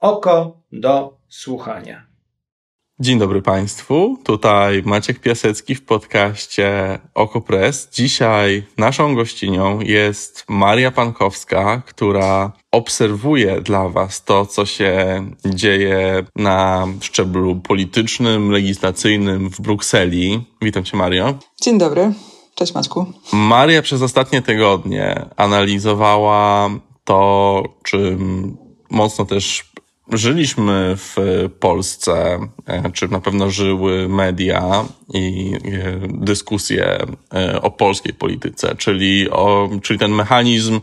oko do słuchania. Dzień dobry Państwu, tutaj Maciek Piasecki w podcaście Okopres. Dzisiaj naszą gościnią jest Maria Pankowska, która obserwuje dla Was to, co się dzieje na szczeblu politycznym, legislacyjnym w Brukseli. Witam Cię Mario. Dzień dobry, cześć Maćku. Maria przez ostatnie tygodnie analizowała to, czym mocno też Żyliśmy w Polsce, e, czy na pewno żyły media i e, dyskusje e, o polskiej polityce, czyli, o, czyli ten mechanizm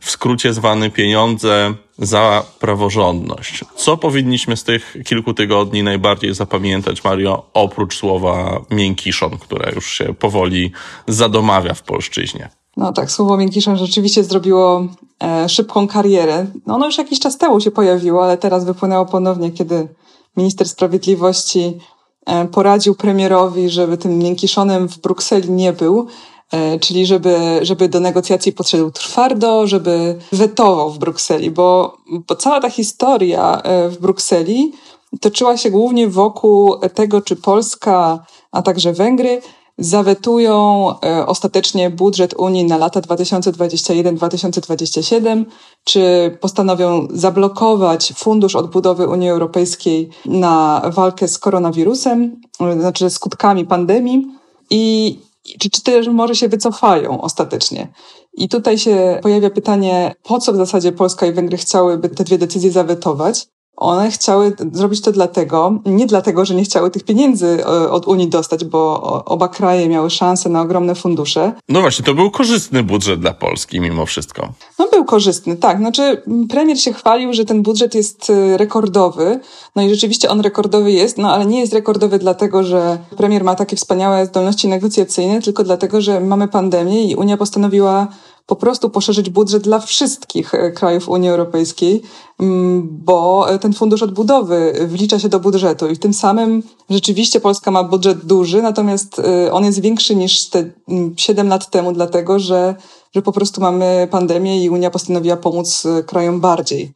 w skrócie zwany pieniądze za praworządność. Co powinniśmy z tych kilku tygodni najbardziej zapamiętać, Mario, oprócz słowa miękiszon, które już się powoli zadomawia w polszczyźnie? No tak, słowo miękiszon rzeczywiście zrobiło e, szybką karierę. No ono już jakiś czas temu się pojawiło, ale teraz wypłynęło ponownie, kiedy minister sprawiedliwości e, poradził premierowi, żeby tym miękiszonem w Brukseli nie był, e, czyli żeby, żeby do negocjacji podszedł twardo, żeby wetował w Brukseli, bo, bo cała ta historia e, w Brukseli toczyła się głównie wokół tego, czy Polska, a także Węgry zawetują e, ostatecznie budżet Unii na lata 2021-2027, czy postanowią zablokować Fundusz Odbudowy Unii Europejskiej na walkę z koronawirusem, e, znaczy skutkami pandemii i czy, czy też może się wycofają ostatecznie. I tutaj się pojawia pytanie, po co w zasadzie Polska i Węgry chciałyby te dwie decyzje zawetować? One chciały zrobić to dlatego, nie dlatego, że nie chciały tych pieniędzy e, od Unii dostać, bo oba kraje miały szansę na ogromne fundusze. No właśnie, to był korzystny budżet dla Polski mimo wszystko. No był korzystny, tak. Znaczy premier się chwalił, że ten budżet jest e, rekordowy. No i rzeczywiście on rekordowy jest, no ale nie jest rekordowy dlatego, że premier ma takie wspaniałe zdolności negocjacyjne, tylko dlatego, że mamy pandemię i Unia postanowiła po prostu poszerzyć budżet dla wszystkich e, krajów Unii Europejskiej, mm, bo ten fundusz odbudowy wlicza się do budżetu i tym samym rzeczywiście Polska ma budżet duży, natomiast e, on jest większy niż te 7 mm, lat temu, dlatego że, że po prostu mamy pandemię i Unia postanowiła pomóc e, krajom bardziej.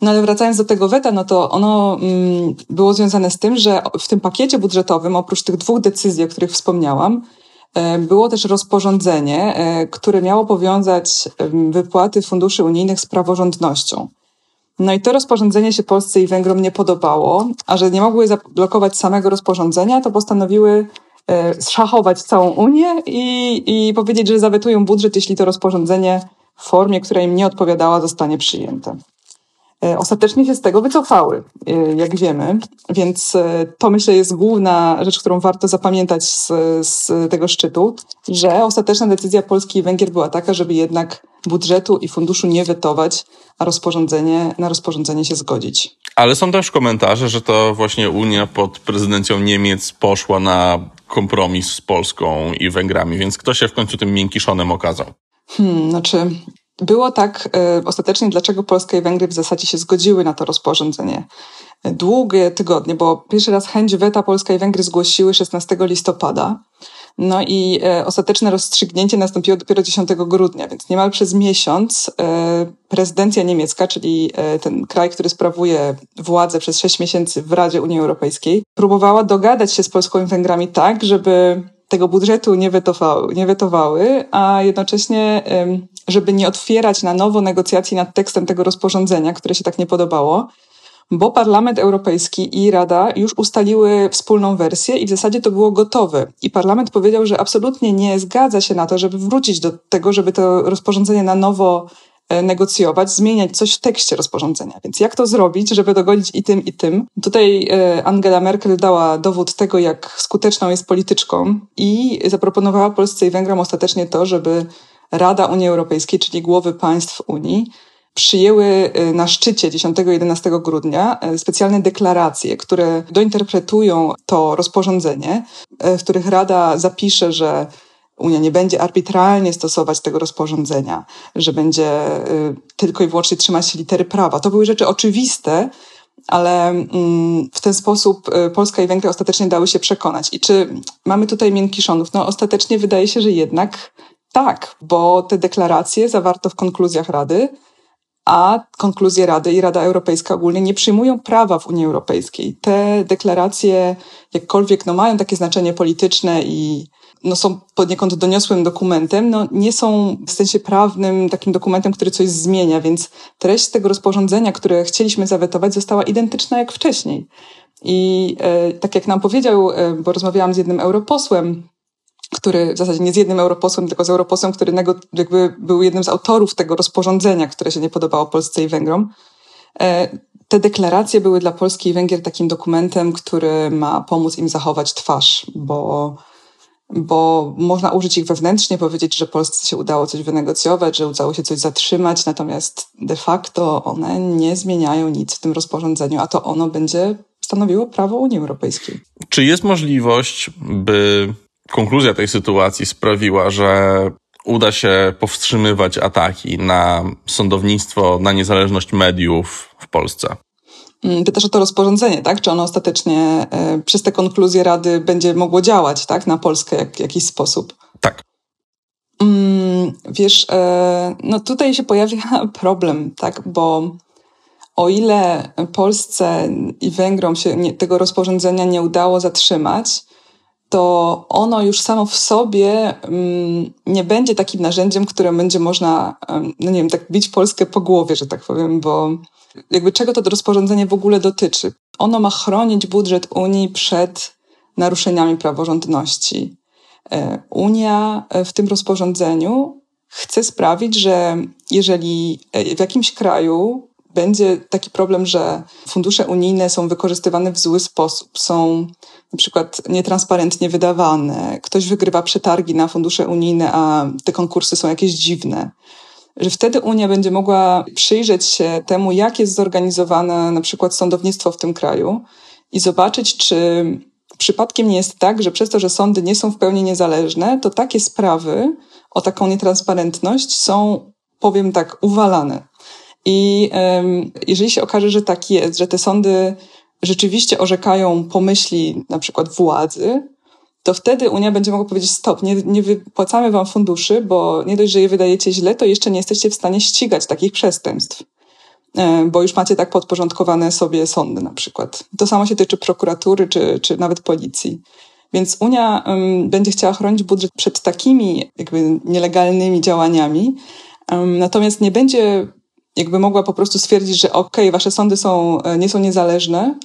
No ale wracając do tego weta, no to ono mm, było związane z tym, że w tym pakiecie budżetowym, oprócz tych dwóch decyzji, o których wspomniałam, E, było też rozporządzenie, e, które miało powiązać wypłaty funduszy unijnych z praworządnością. No i to rozporządzenie się Polsce i Węgrom nie podobało, a że nie mogły zablokować samego rozporządzenia, to postanowiły e, szachować całą Unię i, i powiedzieć, że zawetują budżet, jeśli to rozporządzenie w formie, która im nie odpowiadała, zostanie przyjęte. E, ostatecznie się z tego wycofały, e, jak wiemy, więc e, to myślę jest główna rzecz, którą warto zapamiętać z, z tego szczytu, że ostateczna decyzja Polski i Węgier była taka, żeby jednak budżetu i funduszu nie wetować, a rozporządzenie, na rozporządzenie się zgodzić. Ale są też komentarze, że to właśnie Unia pod prezydencją Niemiec poszła na kompromis z Polską i Węgrami, więc kto się w końcu tym miękiszonem okazał? Hmm, znaczy, było tak e, ostatecznie, dlaczego Polska i Węgry w zasadzie się zgodziły na to rozporządzenie. Długie tygodnie, bo pierwszy raz chęć weta Polska i Węgry zgłosiły 16 listopada. No i e, ostateczne rozstrzygnięcie nastąpiło dopiero 10 grudnia, więc niemal przez miesiąc e, prezydencja niemiecka, czyli e, ten kraj, który sprawuje władzę przez 6 miesięcy w Radzie Unii Europejskiej, próbowała dogadać się z Polską i Węgrami tak, żeby tego budżetu nie wetowały, nie wetowały a jednocześnie żeby nie otwierać na nowo negocjacji nad tekstem tego rozporządzenia, które się tak nie podobało, bo Parlament Europejski i Rada już ustaliły wspólną wersję i w zasadzie to było gotowe. I Parlament powiedział, że absolutnie nie zgadza się na to, żeby wrócić do tego, żeby to rozporządzenie na nowo e, negocjować, zmieniać coś w tekście rozporządzenia. Więc jak to zrobić, żeby dogodzić i tym, i tym? Tutaj e, Angela Merkel dała dowód tego, jak skuteczną jest polityczką i zaproponowała Polsce i Węgrom ostatecznie to, żeby Rada Unii Europejskiej, czyli głowy państw Unii, przyjęły y, na szczycie 10-11 grudnia y, specjalne deklaracje, które dointerpretują to rozporządzenie, y, w których Rada zapisze, że Unia nie będzie arbitralnie stosować tego rozporządzenia, że będzie tylko i wyłącznie trzymać się litery prawa. To były rzeczy oczywiste, ale mm, w ten sposób Polska i Węgry ostatecznie dały się przekonać. I czy mamy tutaj miękiszonów? No ostatecznie wydaje się, że jednak tak, bo te deklaracje zawarto w konkluzjach Rady, a konkluzje Rady i Rada Europejska ogólnie nie przyjmują prawa w Unii Europejskiej. Te deklaracje, jakkolwiek no, mają takie znaczenie polityczne i no, są poniekąd doniosłym dokumentem, no, nie są w sensie prawnym takim dokumentem, który coś zmienia, więc treść tego rozporządzenia, które chcieliśmy zawetować, została identyczna jak wcześniej. I e, tak jak nam powiedział, e, bo rozmawiałam z jednym europosłem, który w zasadzie nie z jednym europosłem, tylko z europosłem, który jakby był jednym z autorów tego rozporządzenia, które się nie podobało Polsce i Węgrom. E, te deklaracje były dla Polski i Węgier takim dokumentem, który ma pomóc im zachować twarz, bo, bo można użyć ich wewnętrznie, powiedzieć, że Polsce się udało coś wynegocjować, że udało się coś zatrzymać, natomiast de facto one nie zmieniają nic w tym rozporządzeniu, a to ono będzie stanowiło prawo Unii Europejskiej. Czy jest możliwość, by konkluzja tej sytuacji sprawiła, że uda się powstrzymywać ataki na sądownictwo, na niezależność mediów w Polsce? Mm, pytasz o to rozporządzenie, tak? Czy ono ostatecznie e, przez te konkluzje Rady będzie mogło działać, tak? Na Polskę jak, w jakiś sposób? Tak. Mm, wiesz, e, no tutaj się pojawia problem, tak? Bo o ile Polsce i Węgrom się nie, tego rozporządzenia nie udało zatrzymać, to ono już samo w sobie um, nie będzie takim narzędziem, którym będzie można, no nie wiem, tak bić Polskę po głowie, że tak powiem, bo jakby czego to rozporządzenie w ogóle dotyczy? Ono ma chronić budżet Unii przed naruszeniami praworządności. E, Unia e, w tym rozporządzeniu chce sprawić, że jeżeli e, w jakimś kraju będzie taki problem, że fundusze unijne są wykorzystywane w zły sposób, są na przykład nietransparentnie wydawane, ktoś wygrywa przetargi na fundusze unijne, a te konkursy są jakieś dziwne, że wtedy Unia będzie mogła przyjrzeć się temu, jak jest zorganizowane na przykład sądownictwo w tym kraju i zobaczyć, czy przypadkiem nie jest tak, że przez to, że sądy nie są w pełni niezależne, to takie sprawy o taką nietransparentność są, powiem tak, uwalane. I jeżeli się okaże, że tak jest, że te sądy rzeczywiście orzekają pomyśli na przykład władzy, to wtedy Unia będzie mogła powiedzieć stop, nie, nie wypłacamy wam funduszy, bo nie dość, że je wydajecie źle, to jeszcze nie jesteście w stanie ścigać takich przestępstw bo już macie tak podporządkowane sobie sądy na przykład. To samo się tyczy prokuratury czy, czy nawet policji. Więc Unia um, będzie chciała chronić budżet przed takimi jakby nielegalnymi działaniami, um, natomiast nie będzie jakby mogła po prostu stwierdzić, że okej, okay, wasze sądy są, e, nie są niezależne,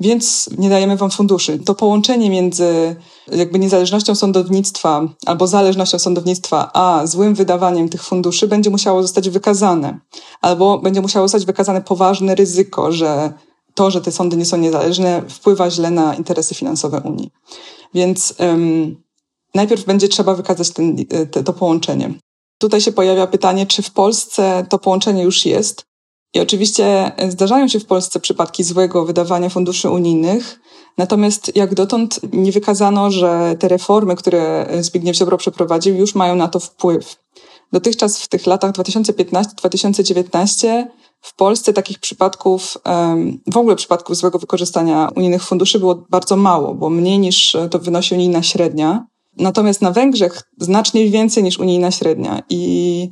więc nie dajemy wam funduszy. To połączenie między jakby niezależnością sądownictwa albo zależnością sądownictwa, a złym wydawaniem tych funduszy będzie musiało zostać wykazane. Albo będzie musiało zostać wykazane poważne ryzyko, że to, że te sądy nie są niezależne, wpływa źle na interesy finansowe Unii. Więc um, najpierw będzie trzeba wykazać ten, e, te, to połączenie. Tutaj się pojawia pytanie, czy w Polsce to połączenie już jest. I oczywiście zdarzają się w Polsce przypadki złego wydawania funduszy unijnych, natomiast jak dotąd nie wykazano, że te reformy, które Zbigniew Ziobro przeprowadził, już mają na to wpływ. Dotychczas w tych latach 2015-2019 w Polsce takich przypadków, w ogóle przypadków złego wykorzystania unijnych funduszy było bardzo mało, bo mniej niż to wynosi unijna średnia. Natomiast na Węgrzech znacznie więcej niż unijna średnia i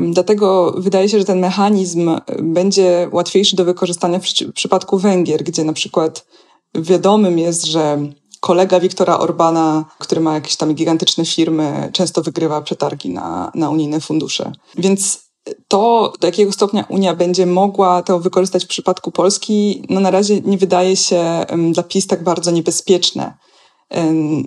dlatego wydaje się, że ten mechanizm będzie łatwiejszy do wykorzystania w, w przypadku Węgier, gdzie na przykład wiadomym jest, że kolega Wiktora Orbana, który ma jakieś tam gigantyczne firmy, często wygrywa przetargi na, na unijne fundusze. Więc to, do jakiego stopnia Unia będzie mogła to wykorzystać w przypadku Polski, no na razie nie wydaje się dla PiS tak bardzo niebezpieczne.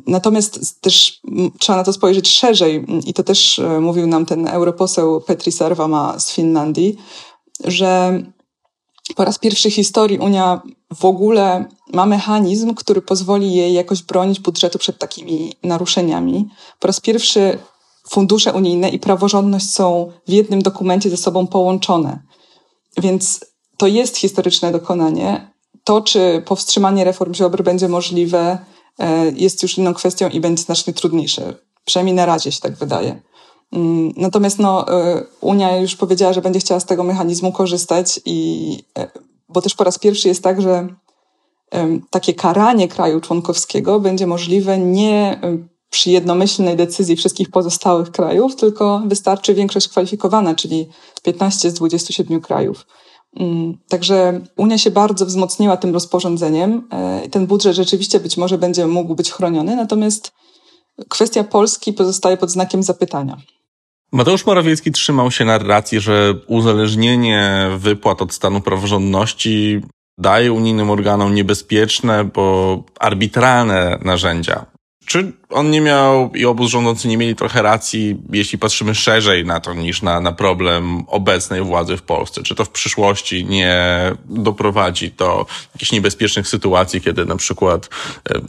Natomiast też trzeba na to spojrzeć szerzej i to też e, mówił nam ten europoseł Petri Sarvama z Finlandii, że po raz pierwszy w historii Unia w ogóle ma mechanizm, który pozwoli jej jakoś bronić budżetu przed takimi naruszeniami. Po raz pierwszy fundusze unijne i praworządność są w jednym dokumencie ze sobą połączone. Więc to jest historyczne dokonanie. To, czy powstrzymanie reform Ziobry będzie możliwe, jest już inną kwestią i będzie znacznie trudniejsze. Przynajmniej na razie się tak wydaje. Mm, natomiast no, e, Unia już powiedziała, że będzie chciała z tego mechanizmu korzystać, i, e, bo też po raz pierwszy jest tak, że takie karanie kraju członkowskiego będzie możliwe nie przy jednomyślnej decyzji wszystkich pozostałych krajów, tylko wystarczy większość kwalifikowana, czyli 15 z 27 krajów. Mm, także Unia się bardzo wzmocniła tym rozporządzeniem. E, ten budżet rzeczywiście być może będzie mógł być chroniony, natomiast kwestia Polski pozostaje pod znakiem zapytania. Mateusz Morawiecki trzymał się narracji, że uzależnienie wypłat od stanu praworządności daje unijnym organom niebezpieczne, bo arbitralne narzędzia. Czy on nie miał i obóz rządzący nie mieli trochę racji, jeśli patrzymy szerzej na to niż na, na problem obecnej władzy w Polsce? Czy to w przyszłości nie doprowadzi do jakichś niebezpiecznych sytuacji, kiedy na przykład e,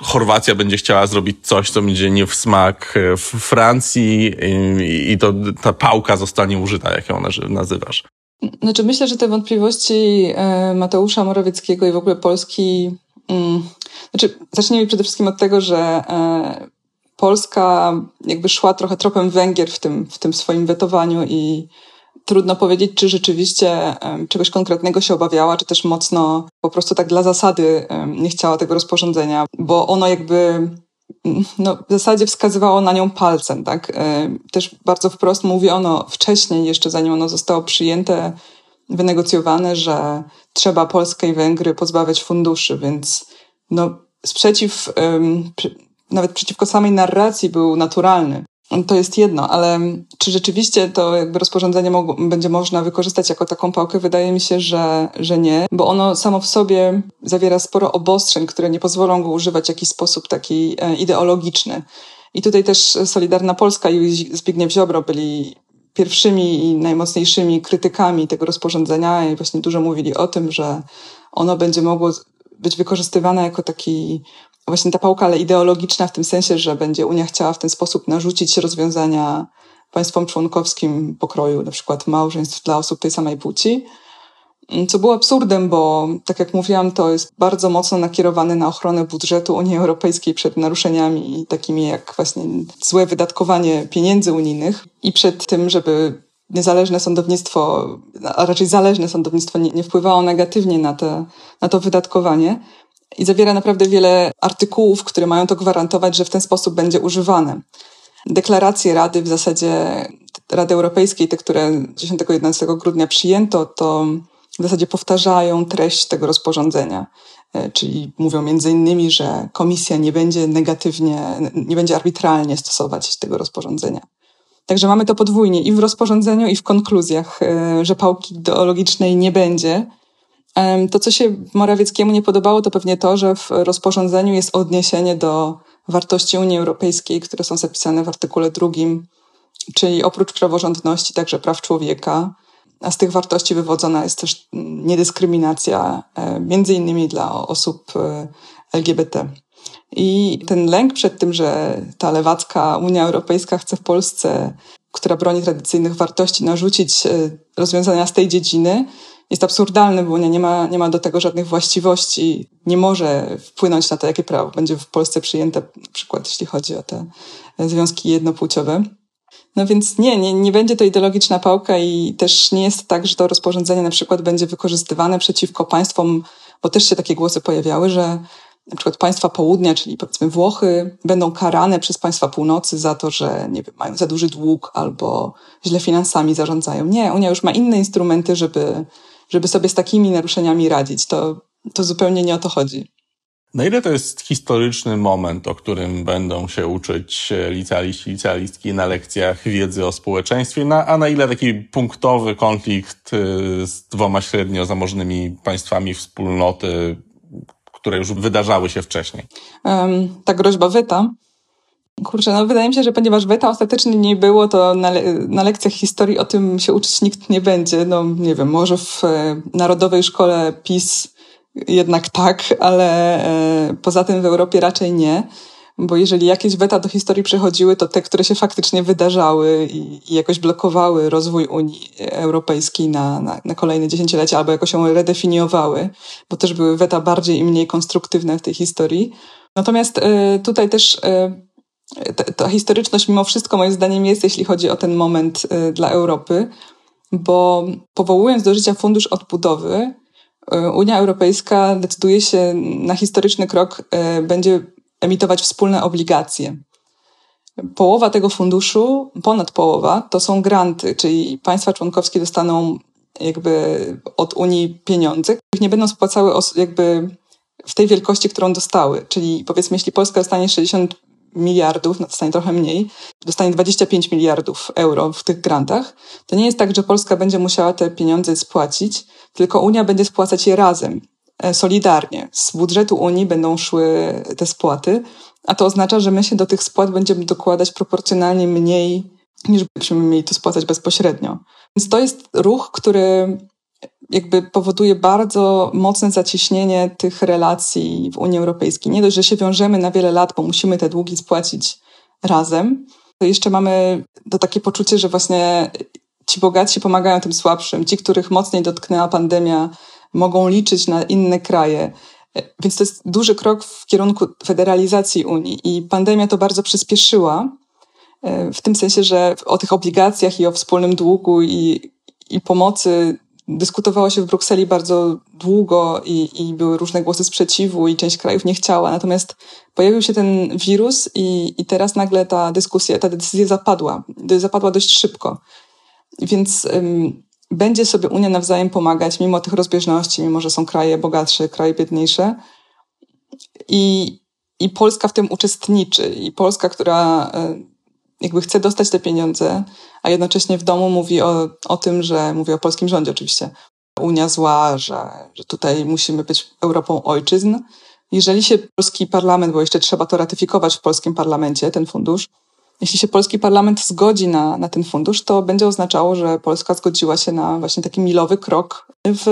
Chorwacja będzie chciała zrobić coś, co będzie nie w smak w Francji i, i to ta pałka zostanie użyta, jak ją nazywasz? Znaczy myślę, że te wątpliwości e, Mateusza Morawieckiego i w ogóle Polski mm, znaczy, zacznijmy przede wszystkim od tego, że e, Polska jakby szła trochę tropem Węgier w tym, w tym swoim wetowaniu i trudno powiedzieć, czy rzeczywiście e, czegoś konkretnego się obawiała, czy też mocno po prostu tak dla zasady e, nie chciała tego rozporządzenia, bo ono jakby mm, no, w zasadzie wskazywało na nią palcem, tak? Też bardzo wprost mówiono wcześniej, jeszcze zanim ono zostało przyjęte, wynegocjowane, że trzeba Polskę i Węgry pozbawiać funduszy, więc no, sprzeciw, nawet przeciwko samej narracji był naturalny. To jest jedno, ale czy rzeczywiście to jakby rozporządzenie będzie można wykorzystać jako taką pałkę? Wydaje mi się, że, że nie, bo ono samo w sobie zawiera sporo obostrzeń, które nie pozwolą go używać w jakiś sposób taki e, ideologiczny. I tutaj też Solidarna Polska i Zbigniew Ziobro byli pierwszymi i najmocniejszymi krytykami tego rozporządzenia i właśnie dużo mówili o tym, że ono będzie mogło być wykorzystywana jako taki właśnie ta pałka, ale ideologiczna w tym sensie, że będzie Unia chciała w ten sposób narzucić rozwiązania państwom członkowskim pokroju, na przykład małżeństw dla osób tej samej płci. Co było absurdem, bo tak jak mówiłam, to jest bardzo mocno nakierowane na ochronę budżetu Unii Europejskiej przed naruszeniami takimi jak właśnie złe wydatkowanie pieniędzy unijnych i przed tym, żeby niezależne sądownictwo, a raczej zależne sądownictwo nie, nie wpływało negatywnie na, te, na to wydatkowanie. I zawiera naprawdę wiele artykułów, które mają to gwarantować, że w ten sposób będzie używane. Deklaracje Rady, w zasadzie Rady Europejskiej, te, które 10-11 grudnia przyjęto, to w zasadzie powtarzają treść tego rozporządzenia. E, czyli mówią między innymi, że komisja nie będzie negatywnie, nie będzie arbitralnie stosować tego rozporządzenia. Także mamy to podwójnie i w rozporządzeniu, i w konkluzjach, e, że pałki ideologicznej nie będzie. To, co się Morawieckiemu nie podobało, to pewnie to, że w rozporządzeniu jest odniesienie do wartości Unii Europejskiej, które są zapisane w artykule drugim, czyli oprócz praworządności także praw człowieka, z tych wartości wywodzona jest też niedyskryminacja, e, między innymi dla osób e, LGBT. I ten lęk przed tym, że ta lewacka Unia Europejska chce w Polsce, która broni tradycyjnych wartości, narzucić e, rozwiązania z tej dziedziny, jest absurdalny, bo Unia nie ma, nie ma do tego żadnych właściwości, nie może wpłynąć na to, jakie prawo będzie w Polsce przyjęte, na przykład jeśli chodzi o te związki jednopłciowe. No więc nie, nie, nie będzie to ideologiczna pałka i też nie jest tak, że to rozporządzenie na przykład będzie wykorzystywane przeciwko państwom, bo też się takie głosy pojawiały, że na przykład państwa południa, czyli powiedzmy Włochy, będą karane przez państwa północy za to, że nie wiem, mają za duży dług albo źle finansami zarządzają. Nie, Unia już ma inne instrumenty, żeby, żeby sobie z takimi naruszeniami radzić. To, to zupełnie nie o to chodzi. Na ile to jest historyczny moment, o którym będą się uczyć licealiści, licealistki na lekcjach wiedzy o społeczeństwie, na, a na ile taki punktowy konflikt y, z dwoma średnio zamożnymi państwami wspólnoty które już wydarzały się wcześniej? Um, ta groźba weta. Kurczę, no wydaje mi się, że ponieważ weta ostatecznie nie było, to na, le na lekcjach historii o tym się uczyć nikt nie będzie. No nie wiem, może w e, Narodowej Szkole PiS jednak tak, ale e, poza tym w Europie raczej nie bo jeżeli jakieś weta do historii przechodziły, to te, które się faktycznie wydarzały i, i jakoś blokowały rozwój Unii Europejskiej na, na, na, kolejne dziesięciolecia, albo jakoś ją redefiniowały, bo też były weta bardziej i mniej konstruktywne w tej historii. Natomiast y, tutaj też y, ta, ta historyczność mimo wszystko moim zdaniem jest, jeśli chodzi o ten moment y, dla Europy, bo powołując do życia Fundusz Odbudowy, Unia Europejska decyduje się na historyczny krok, będzie emitować wspólne obligacje. Połowa tego funduszu, ponad połowa, to są granty, czyli państwa członkowskie dostaną jakby od Unii pieniądze, których nie będą spłacały jakby w tej wielkości, którą dostały. Czyli powiedzmy, jeśli Polska dostanie 60 miliardów, no dostanie trochę mniej, dostanie 25 miliardów euro w tych grantach, to nie jest tak, że Polska będzie musiała te pieniądze spłacić, tylko Unia będzie spłacać je razem, e, solidarnie. Z budżetu Unii będą szły te spłaty, a to oznacza, że my się do tych spłat będziemy dokładać proporcjonalnie mniej, niż byśmy mieli to spłacać bezpośrednio. Więc to jest ruch, który jakby powoduje bardzo mocne zacieśnienie tych relacji w Unii Europejskiej. Nie dość, że się wiążemy na wiele lat, bo musimy te długi spłacić razem, to jeszcze mamy to takie poczucie, że właśnie ci bogatsi pomagają tym słabszym. Ci, których mocniej dotknęła pandemia, mogą liczyć na inne kraje. Więc to jest duży krok w kierunku federalizacji Unii i pandemia to bardzo przyspieszyła. W tym sensie, że o tych obligacjach i o wspólnym długu i, i pomocy dyskutowało się w Brukseli bardzo długo i, i były różne głosy sprzeciwu i część krajów nie chciała. Natomiast pojawił się ten wirus i, i teraz nagle ta dyskusja, ta decyzja zapadła. Zapadła dość szybko. Więc um, będzie sobie Unia nawzajem pomagać, mimo tych rozbieżności, mimo że są kraje bogatsze, kraje biedniejsze. I, i Polska w tym uczestniczy. I Polska, która e, jakby chce dostać te pieniądze, a jednocześnie w domu mówi o, o tym, że mówi o polskim rządzie oczywiście. Unia zła, że, że tutaj musimy być Europą ojczyzn. Jeżeli się polski parlament, bo jeszcze trzeba to ratyfikować w polskim parlamencie, ten fundusz, jeśli się polski parlament zgodzi na, na ten fundusz, to będzie oznaczało, że Polska zgodziła się na właśnie taki milowy krok w,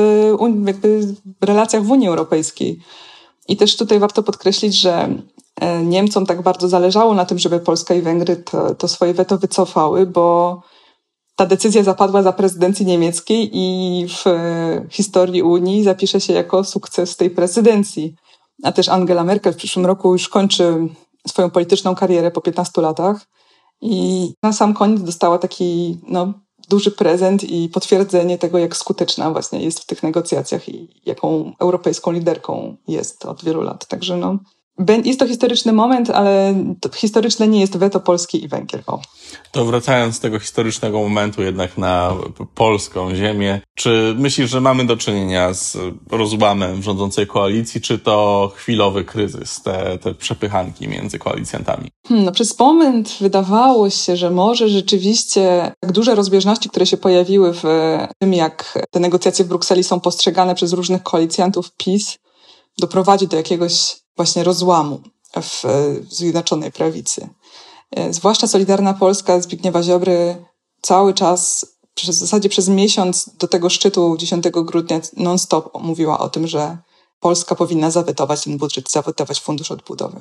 jakby w relacjach w Unii Europejskiej. I też tutaj warto podkreślić, że E, Niemcom tak bardzo zależało na tym, żeby Polska i Węgry to, to swoje weto wycofały, bo ta decyzja zapadła za prezydencji niemieckiej i w historii Unii zapisze się jako sukces tej prezydencji. A też Angela Merkel w przyszłym roku już kończy swoją polityczną karierę po 15 latach i na sam koniec dostała taki no, duży prezent i potwierdzenie tego, jak skuteczna właśnie jest w tych negocjacjach i jaką europejską liderką jest od wielu lat. Także no, jest to historyczny moment, ale historyczne nie jest weto Polski i Węgier. O. To wracając z tego historycznego momentu jednak na polską ziemię, czy myślisz, że mamy do czynienia z rozłamem rządzącej koalicji, czy to chwilowy kryzys, te, te przepychanki między koalicjantami? Hmm, no przez moment wydawało się, że może rzeczywiście tak duże rozbieżności, które się pojawiły w tym, jak te negocjacje w Brukseli są postrzegane przez różnych koalicjantów PiS, doprowadzi do jakiegoś właśnie rozłamu w Zjednoczonej Prawicy. E, zwłaszcza Solidarna Polska Zbigniewa Ziobry cały czas, w zasadzie przez miesiąc do tego szczytu 10 grudnia non-stop mówiła o tym, że Polska powinna zawetować ten budżet, zawetować Fundusz Odbudowy.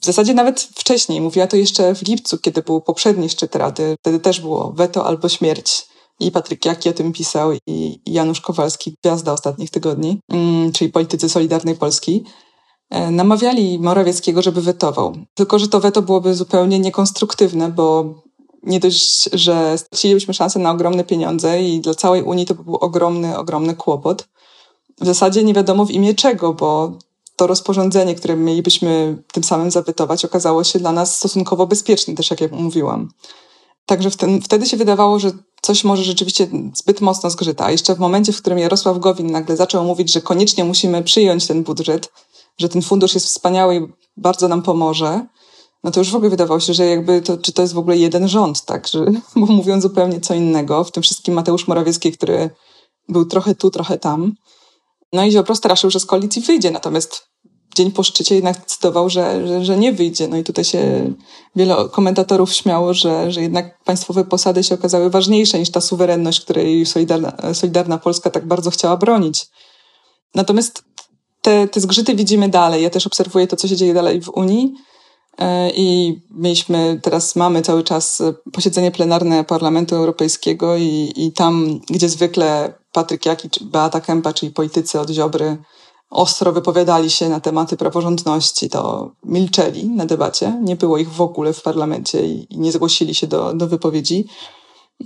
W zasadzie nawet wcześniej, mówiła to jeszcze w lipcu, kiedy był poprzedni szczyt Rady. Wtedy też było weto albo śmierć. I Patryk Jaki o tym pisał, i Janusz Kowalski, gwiazda ostatnich tygodni, mm, czyli politycy Solidarnej Polski. E, namawiali Morawieckiego, żeby wetował. Tylko, że to weto byłoby zupełnie niekonstruktywne, bo nie dość, że stracilibyśmy szansę na ogromne pieniądze i dla całej Unii to by był ogromny, ogromny kłopot. W zasadzie nie wiadomo w imię czego, bo to rozporządzenie, które mielibyśmy tym samym zawetować, okazało się dla nas stosunkowo bezpieczne, też jak ja mówiłam. Także wtedy się wydawało, że coś może rzeczywiście zbyt mocno zgrzyta. Jeszcze w momencie, w którym Jarosław Gowin nagle zaczął mówić, że koniecznie musimy przyjąć ten budżet, że ten fundusz jest wspaniały i bardzo nam pomoże, no to już w ogóle wydawało się, że jakby to, czy to jest w ogóle jeden rząd, tak, że, bo mówią zupełnie co innego. W tym wszystkim Mateusz Morawiecki, który był trochę tu, trochę tam. No i Ziobro straszył, że z koalicji wyjdzie, natomiast dzień po szczycie jednak decydował, że, że, że nie wyjdzie. No i tutaj się wiele komentatorów śmiało, że, że jednak państwowe posady się okazały ważniejsze niż ta suwerenność, której Solidarna, Solidarna Polska tak bardzo chciała bronić. Natomiast te, te zgrzyty widzimy dalej. Ja też obserwuję to, co się dzieje dalej w Unii. E, I mieliśmy, teraz mamy cały czas posiedzenie plenarne Parlamentu Europejskiego i, i tam, gdzie zwykle Patryk Jaki czy Beata Kępa, czyli politycy od Ziobry, ostro wypowiadali się na tematy praworządności, to milczeli na debacie. Nie było ich w ogóle w parlamencie i, nie zgłosili się do, do wypowiedzi.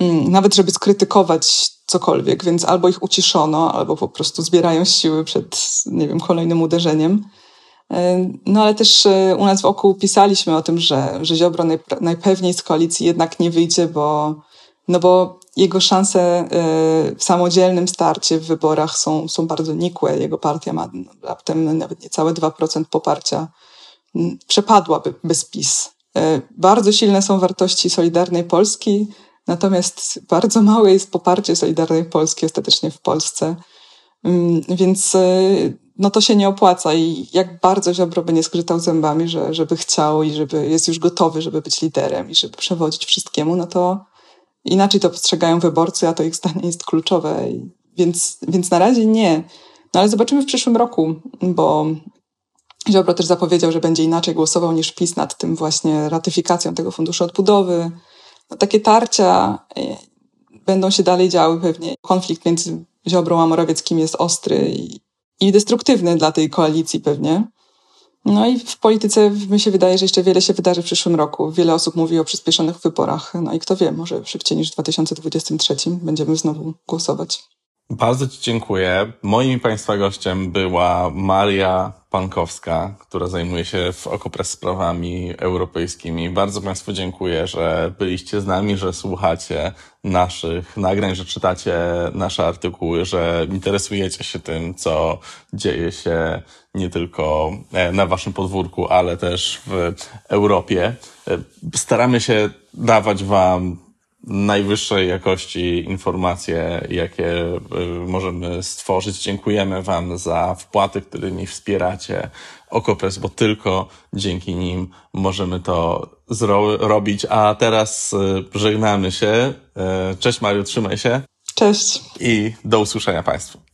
Mm, nawet żeby skrytykować cokolwiek, więc albo ich uciszono, albo po prostu zbierają siły przed, nie wiem, kolejnym uderzeniem. No ale też u nas wokół pisaliśmy o tym, że, że Ziobro najpewniej z koalicji jednak nie wyjdzie, bo, no bo jego szanse w samodzielnym starcie w wyborach są, są bardzo nikłe. Jego partia ma raptem nawet niecałe 2% poparcia. Przepadłaby bez PiS. Bardzo silne są wartości Solidarnej Polski, natomiast bardzo małe jest poparcie Solidarnej Polski ostatecznie w Polsce. Więc no to się nie opłaca i jak bardzo Ziobro by nie skrzytał zębami, że, żeby chciał i żeby jest już gotowy, żeby być liderem i żeby przewodzić wszystkiemu, no to inaczej to postrzegają wyborcy, a to ich zdanie jest kluczowe. Więc, więc na razie nie. No ale zobaczymy w przyszłym roku, bo Ziobro też zapowiedział, że będzie inaczej głosował niż PiS nad tym właśnie ratyfikacją tego funduszu odbudowy. No, takie tarcia e, będą się dalej działy pewnie. Konflikt między Ziobrą a Morawieckim jest ostry i, i destruktywny dla tej koalicji pewnie. No i w polityce mi się wydaje, że jeszcze wiele się wydarzy w przyszłym roku. Wiele osób mówi o przyspieszonych wyborach. No i kto wie, może szybciej niż w 2023 będziemy znowu głosować. Bardzo Ci dziękuję. Moim Państwa gościem była Maria Pankowska, która zajmuje się w Okopres sprawami europejskimi. Bardzo Państwu dziękuję, że byliście z nami, że słuchacie naszych nagrań, że czytacie nasze artykuły, że interesujecie się tym, co dzieje się nie tylko e, na Waszym podwórku, ale też w Europie. E, staramy się dawać Wam najwyższej jakości informacje, jakie y, możemy stworzyć. Dziękujemy Wam za wpłaty, którymi wspieracie Okopres, bo tylko dzięki nim możemy to zrobić. A teraz y, żegnamy się. Y, cześć Mariu, trzymaj się. Cześć. I do usłyszenia Państwu.